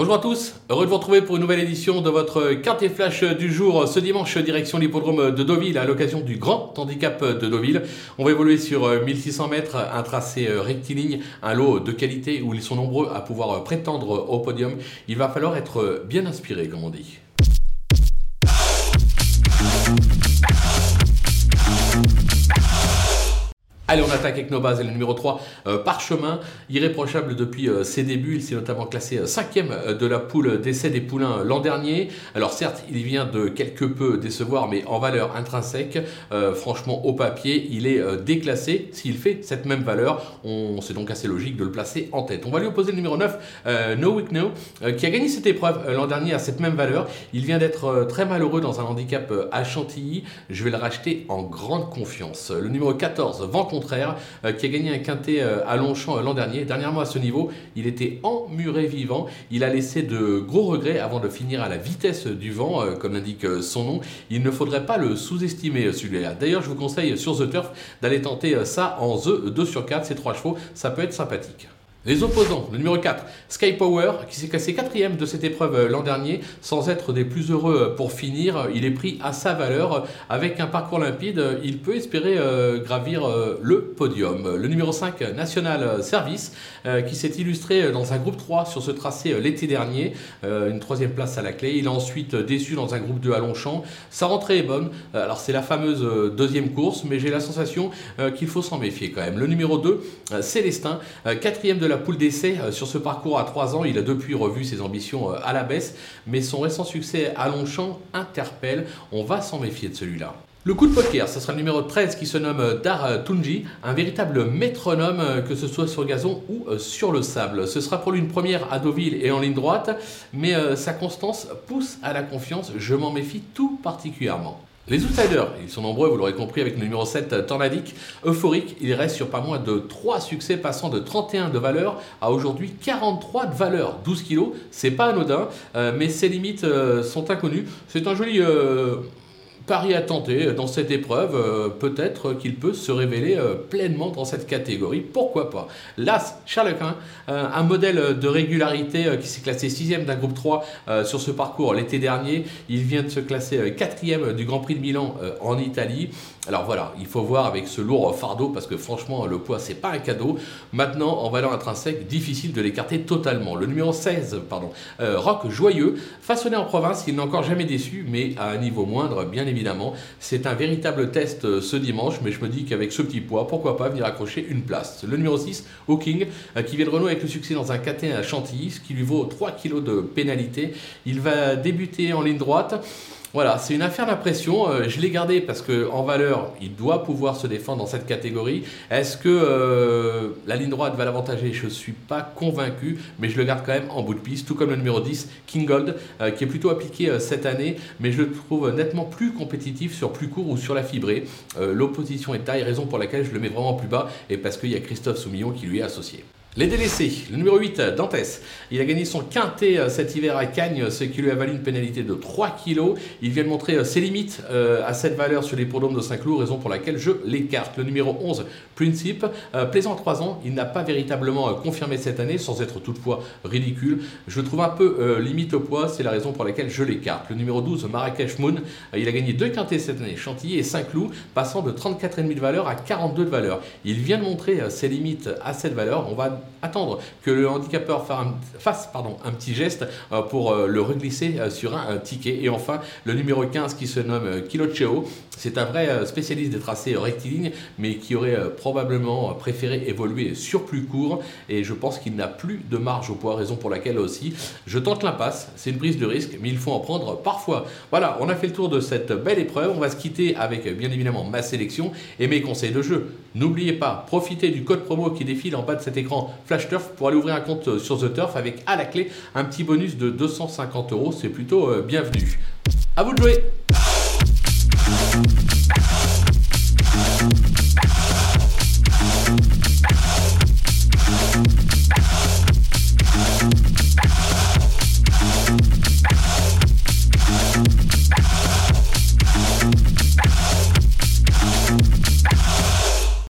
Bonjour à tous, heureux de vous retrouver pour une nouvelle édition de votre Quintet Flash du jour ce dimanche, direction l'hippodrome de Deauville à l'occasion du Grand Handicap de Deauville. On va évoluer sur 1600 mètres, un tracé rectiligne, un lot de qualité où ils sont nombreux à pouvoir prétendre au podium. Il va falloir être bien inspiré, comme on dit. Allez, on attaque avec nos bases. Et le numéro 3, euh, Parchemin, irréprochable depuis euh, ses débuts. Il s'est notamment classé 5 euh, cinquième de la poule d'essai des poulains l'an dernier. Alors certes, il vient de quelque peu décevoir, mais en valeur intrinsèque, franchement, au papier, il est déclassé. S'il fait cette même valeur, on c'est donc assez logique de le placer en tête. On va lui opposer le numéro 9, No Week No, qui a gagné cette épreuve l'an dernier à cette même valeur. Il vient d'être très malheureux dans un handicap à Chantilly. Je vais le racheter en grande confiance. Le numéro 14, Vancon euh, qui a gagné un quintet euh, à Longchamp euh, l'an dernier. Dernièrement à ce niveau, il était emmuré vivant. Il a laissé de gros regrets avant de finir à la vitesse du vent, comme l'indique son nom. Il ne faudrait pas le sous-estimer celui-là. D'ailleurs, je vous conseille sur The Turf d'aller tenter ça en The 2 sur 4, ces trois chevaux, ça peut être sympathique. Les opposants, le numéro 4, Sky Power, qui s'est classé quatrième de cette épreuve euh, l'an dernier, sans être des plus heureux euh, pour finir, il est pris à sa valeur. Avec un parcours limpide, il peut espérer euh, gravir le podium. Le numéro 5, National Service, qui s'est illustré dans un groupe 3 sur ce tracé l'été dernier, une troisième place à la clé. Il a ensuite déçu dans un groupe 2 à Longchamp. Sa rentrée est bonne, alors c'est la fameuse deuxième course, mais j'ai la sensation qu'il faut s'en méfier quand même. Le numéro 2, Célestin, quatrième de la poule d'essai euh, sur ce parcours à 3 ans. Il a depuis revu ses ambitions euh, à la baisse, mais son récent succès à Longchamp interpelle. On va s'en méfier de celui-là. Le coup de poker, ce sera le numéro 13 qui se nomme euh, Dar Tunji, un véritable métronome, que ce soit sur gazon ou sur le sable. Ce sera pour lui une première à Deauville et en ligne droite, mais sa constance pousse à la confiance, je m'en méfie tout particulièrement. Les outsiders, ils sont nombreux, vous l'aurez compris, avec le numéro 7, Tornadic. Euphorique, il reste sur pas moins de 3 succès, passant de 31 de valeur à aujourd'hui 43 de valeur. 12 kilos, c'est pas anodin, euh, mais ses limites euh, sont inconnues. C'est un joli euh, Paris à tenter dans cette épreuve, euh, peut-être qu'il peut se révéler euh, pleinement dans cette catégorie, pourquoi pas? L'As Charlequin, euh, un modèle de régularité qui s'est classé 6 d'un groupe 3 sur ce parcours l'été dernier, il vient de se classer 4 du Grand Prix de Milan en Italie. Alors voilà, il faut voir avec ce lourd fardeau parce que franchement le poids c'est pas un cadeau. Maintenant en valeur intrinsèque, difficile de l'écarter totalement. Le numéro 16, pardon, Rock Joyeux, façonné en province, il n'a encore jamais déçu, mais à un niveau moindre bien évidemment C'est un véritable test euh, ce dimanche, mais je me dis qu'avec ce petit poids, pourquoi pas venir accrocher une place. Le numéro 6, Hawking, euh, qui vient de renouer avec le succès dans un KT à Chantilly, ce qui lui vaut 3 kg de pénalité. Il va débuter en ligne droite. Voilà, c'est une affaire d'impression. Euh, je l'ai gardé parce que en valeur, il doit pouvoir se défendre dans cette catégorie. Est-ce que euh, la ligne droite va l'avantager? Je ne suis pas convaincu, mais je le garde quand même en bout de piste, tout comme le numéro 10, King Gold, euh, qui est plutôt appliqué cette année, mais je le trouve nettement plus compétitif sur plus court ou sur la fibrée. L'opposition est taille, raison pour laquelle je le mets vraiment plus bas, et parce qu'il y a Christophe Soumillon qui lui est associé. Les délaissés, le numéro 8, Dantès. Il a gagné son quintet euh, cet hiver à Cagnes, ce qui lui a valu une pénalité de 3 kg. Il vient de montrer euh, ses limites euh, à cette valeur sur les podômes de Saint-Cloud, raison pour laquelle je l'écarte. Le numéro 11, Principe, plaisant à 3 ans, il n'a pas véritablement confirmé cette année, sans être toutefois ridicule. Je trouve un peu limite au poids, c'est la raison pour laquelle je l'écarte. Le numéro 12, Marrakech Moon, il a gagné deux quintets cette année, Chantilly et Saint-Cloud, passant de 34,5 de valeur à 42 de valeur. Il vient de montrer ses limites à cette valeur. On va attendre que le handicapeur fasse pardon, un petit geste euh, pour euh, le reglisser euh, sur un ticket. Et enfin, le numéro 15 qui se nomme Kilocheo, c'est un vrai spécialiste des tracés rectilignes, mais qui aurait probablement préféré évoluer sur plus court. Et je pense qu'il n'a plus de marge au poids, raison pour laquelle aussi je tente l'impasse. C'est une prise de risque, mais il faut en prendre parfois. Voilà, on a fait le tour de cette belle épreuve. On va se quitter avec bien évidemment ma sélection et mes conseils de jeu. N'oubliez pas, profitez du code promo qui défile en bas de cet écran Flash Turf pour aller ouvrir un compte sur The Turf avec à la clé un petit bonus de 250 euros. C'est plutôt euh, bienvenu. À vous de jouer!